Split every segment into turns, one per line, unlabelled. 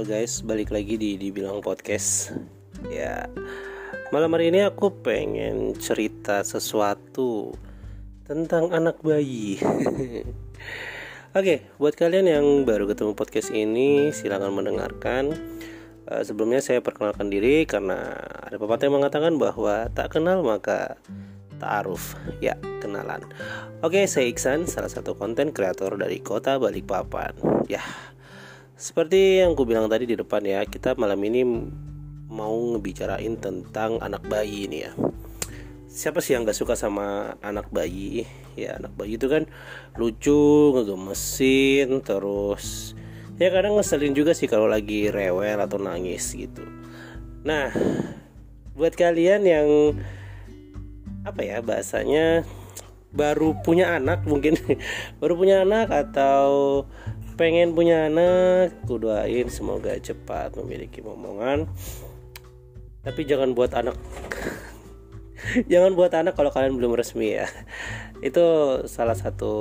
Halo guys, balik lagi di Dibilang Podcast. Ya, malam hari ini aku pengen cerita sesuatu tentang anak bayi. Oke, buat kalian yang baru ketemu podcast ini, silahkan mendengarkan. Uh, Sebelumnya saya perkenalkan diri karena ada pepatah yang mengatakan bahwa tak kenal maka ta'aruf. Ya, kenalan. Oke, saya Iksan, salah satu konten kreator dari kota Balikpapan. Ya, seperti yang ku bilang tadi di depan ya, kita malam ini mau ngebicarain tentang anak bayi ini ya. Siapa sih yang gak suka sama anak bayi? Ya anak bayi itu kan lucu, ngegemesin, terus ya kadang ngeselin juga sih kalau lagi rewel atau nangis gitu. Nah, buat kalian yang apa ya bahasanya baru punya anak mungkin baru punya anak atau pengen punya anak ku doain semoga cepat memiliki momongan. Tapi jangan buat anak. Jangan buat anak kalau kalian belum resmi ya. Itu salah satu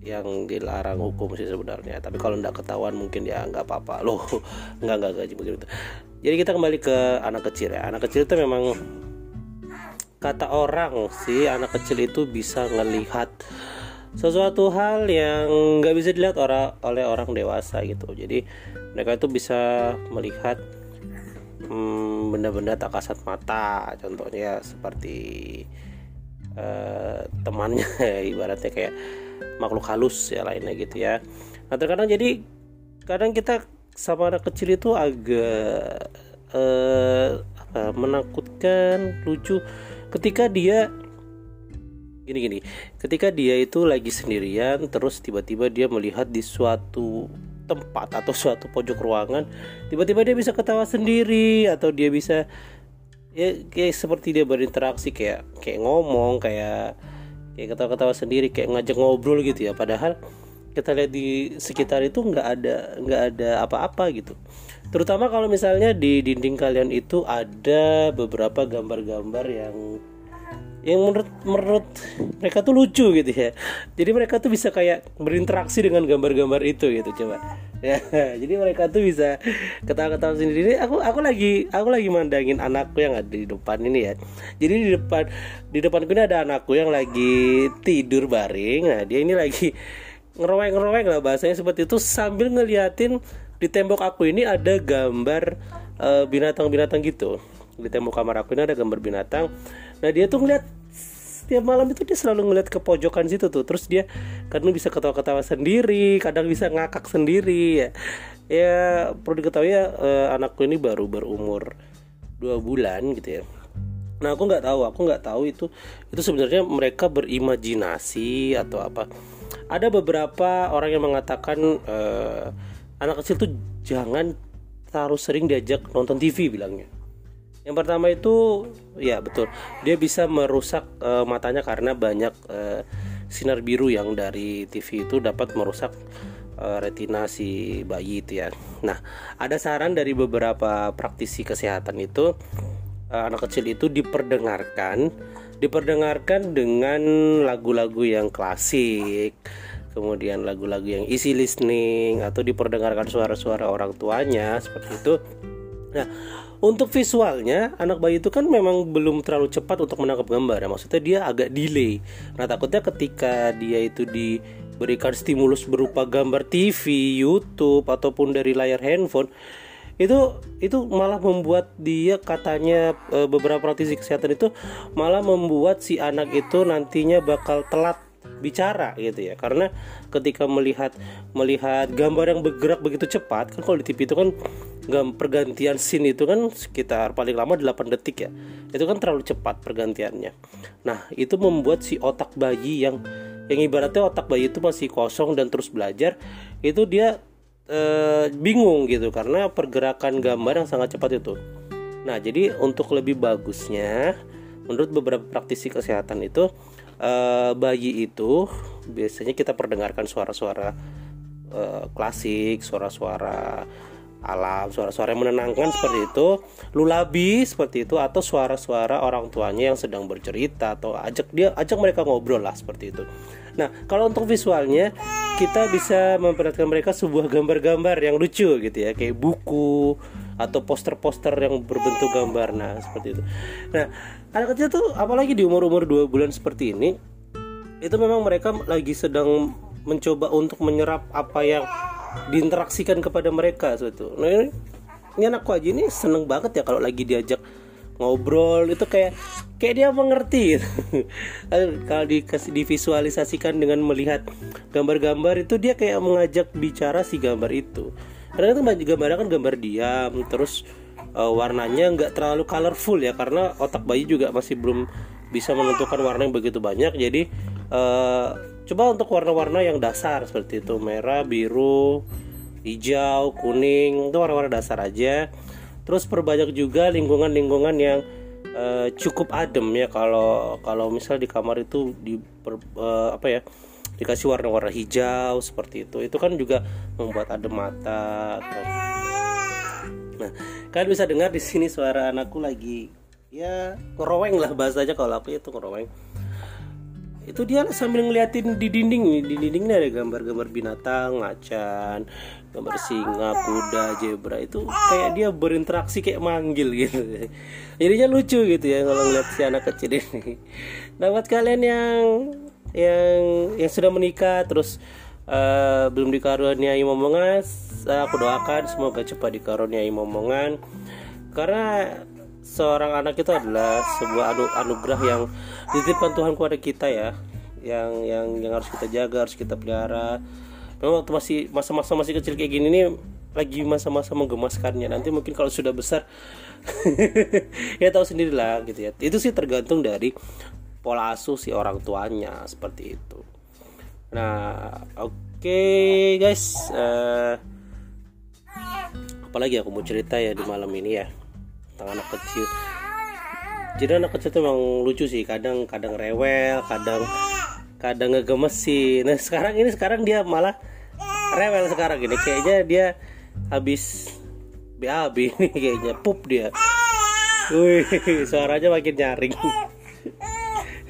yang dilarang hukum sih sebenarnya. Tapi kalau nggak ketahuan mungkin ya nggak apa-apa. Loh nggak nggak gaji begitu jadi kita kembali ke anak kecil ya. Anak kecil itu memang kata orang sih anak kecil itu bisa ngelihat sesuatu hal yang nggak bisa dilihat orang oleh orang dewasa gitu. Jadi mereka itu bisa melihat hmm, benda-benda tak kasat mata. Contohnya seperti uh, temannya ibaratnya kayak makhluk halus ya lainnya gitu ya. Nah terkadang jadi kadang kita sama anak kecil itu agak uh, apa, menakutkan lucu. Ketika dia gini gini. Ketika dia itu lagi sendirian terus tiba-tiba dia melihat di suatu tempat atau suatu pojok ruangan tiba-tiba dia bisa ketawa sendiri atau dia bisa ya kayak seperti dia berinteraksi kayak kayak ngomong kayak kayak ketawa-ketawa sendiri kayak ngajak ngobrol gitu ya. Padahal kita lihat di sekitar itu nggak ada nggak ada apa-apa gitu. Terutama kalau misalnya di dinding kalian itu ada beberapa gambar-gambar yang yang menurut menurut mereka tuh lucu gitu ya. Jadi mereka tuh bisa kayak berinteraksi dengan gambar-gambar itu gitu coba. Ya jadi mereka tuh bisa ketawa-ketawa sendiri. Aku aku lagi aku lagi mandangin anakku yang ada di depan ini ya. Jadi di depan di depanku ini ada anakku yang lagi tidur baring. Nah dia ini lagi ngeroweng lah bahasanya seperti itu. Sambil ngeliatin di tembok aku ini ada gambar uh, binatang-binatang gitu. Di tembok kamar aku ini ada gambar binatang. Nah dia tuh ngeliat setiap malam itu dia selalu ngeliat ke pojokan situ tuh. Terus dia kadang bisa ketawa-ketawa sendiri kadang bisa ngakak sendiri ya. Ya perlu diketahui ya eh, anakku ini baru berumur dua bulan gitu ya. Nah aku nggak tahu aku nggak tahu itu itu sebenarnya mereka berimajinasi atau apa. Ada beberapa orang yang mengatakan eh, anak kecil tuh jangan terlalu sering diajak nonton TV bilangnya yang pertama itu ya betul, dia bisa merusak uh, matanya karena banyak uh, sinar biru yang dari TV itu dapat merusak uh, retina si bayi itu ya. Nah, ada saran dari beberapa praktisi kesehatan itu anak kecil itu diperdengarkan diperdengarkan dengan lagu-lagu yang klasik kemudian lagu-lagu yang easy listening atau diperdengarkan suara-suara orang tuanya seperti itu nah untuk visualnya anak bayi itu kan memang belum terlalu cepat untuk menangkap gambar ya. Maksudnya dia agak delay. Nah takutnya ketika dia itu diberikan stimulus berupa gambar TV YouTube ataupun dari layar handphone itu itu malah membuat dia katanya e, beberapa praktisi kesehatan itu malah membuat si anak itu nantinya bakal telat bicara gitu ya. Karena ketika melihat melihat gambar yang bergerak begitu cepat kan kalau di TV itu kan pergantian scene itu kan sekitar paling lama 8 detik ya. Itu kan terlalu cepat pergantiannya. Nah itu membuat si otak bayi yang yang ibaratnya otak bayi itu masih kosong dan terus belajar itu dia e, bingung gitu. Karena pergerakan gambar yang sangat cepat itu. Nah jadi untuk lebih bagusnya menurut beberapa praktisi kesehatan itu uh, bayi itu biasanya kita perdengarkan suara-suara uh, klasik, suara-suara alam suara-suara yang menenangkan seperti itu. Lulabi seperti itu atau suara-suara orang tuanya yang sedang bercerita atau ajak dia ajak mereka ngobrol lah seperti itu. Nah kalau untuk visualnya kita bisa memperlihatkan mereka sebuah gambar-gambar yang lucu gitu ya kayak buku atau poster-poster yang berbentuk gambar. Nah seperti itu. Nah anak kecil tuh apalagi di umur-umur dua bulan seperti ini itu memang mereka lagi sedang mencoba untuk menyerap apa yang diinteraksikan kepada mereka itu. Nah ini, ini anakku aja ini seneng banget ya kalau lagi diajak ngobrol. Itu kayak kayak dia mengerti. Kalau dikasih divisualisasikan dengan melihat gambar-gambar itu dia kayak mengajak bicara si gambar itu itu gambarnya kan gambar diam terus uh, warnanya nggak terlalu colorful ya karena otak bayi juga masih belum bisa menentukan warna yang begitu banyak. Jadi uh, coba untuk warna-warna yang dasar seperti itu merah biru hijau kuning itu warna-warna dasar aja. Terus perbanyak juga lingkungan-lingkungan yang uh, cukup adem ya kalau kalau misal di kamar itu di uh, apa ya dikasih warna-warna hijau seperti itu. Itu kan juga membuat adem mata atau... nah kalian bisa dengar di sini suara anakku lagi ya ngeroweng lah bahasanya kalau aku itu ngeroweng. Itu dia sambil ngeliatin di dinding di dindingnya ada gambar-gambar binatang macan gambar singa kuda zebra. Itu kayak dia berinteraksi kayak manggil gitu. Jadinya lucu gitu ya kalau ngeliat si anak kecil ini. Nah buat kalian yang yang yang sudah menikah terus uh, belum dikaruniai momongan aku doakan semoga cepat dikaruniai momongan. Karena seorang anak itu adalah sebuah anu anugerah yang dititipkan Tuhan kepada kita ya. Yang yang yang harus kita jaga harus kita pelihara. Memang waktu masih masa-masa masih kecil kayak gini nih lagi masa-masa menggemaskannya. Nanti mungkin kalau sudah besar ya tahu sendiri lah gitu ya. Itu sih tergantung dari pola asuh si orang tuanya seperti itu. Nah oke okay, guys uh, apalagi aku mau cerita ya di malam ini ya? Tentang anak kecil. Jadi anak kecil tuh emang lucu sih kadang kadang rewel kadang kadang ngegemes sih nah sekarang ini sekarang dia malah rewel sekarang gini kayaknya dia habis BAB nih kayaknya pup dia. Wih, suaranya makin nyaring.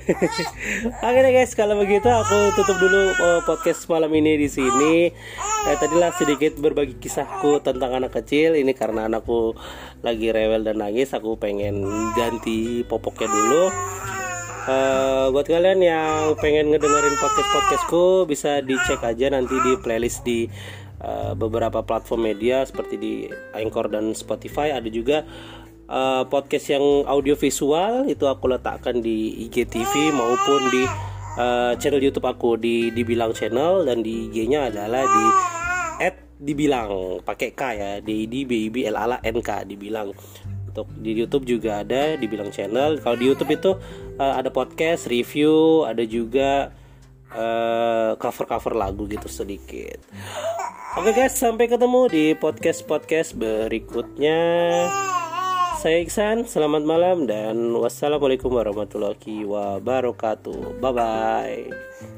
Oke deh guys, kalau begitu aku tutup dulu uh, podcast malam ini di sini. Eh, tadilah sedikit berbagi kisahku tentang anak kecil. Ini karena anakku lagi rewel dan nangis, aku pengen ganti popoknya dulu. Uh, buat kalian yang pengen ngedengerin podcast podcastku bisa dicek aja nanti di playlist di uh, beberapa platform media seperti di Anchor dan Spotify. Ada juga uh, podcast yang audio visual itu aku letakkan di IGTV maupun di uh, channel YouTube aku di dibilang channel dan di IG-nya adalah di at dibilang pakai K ya D D B I B L A N K dibilang. Untuk di YouTube juga ada dibilang channel. Kalau di YouTube itu uh, ada podcast review ada juga cover cover cover lagu gitu sedikit. Oke okay guys sampai ketemu di podcast podcast berikutnya saya Iksan, selamat malam dan wassalamualaikum warahmatullahi wabarakatuh. Bye bye.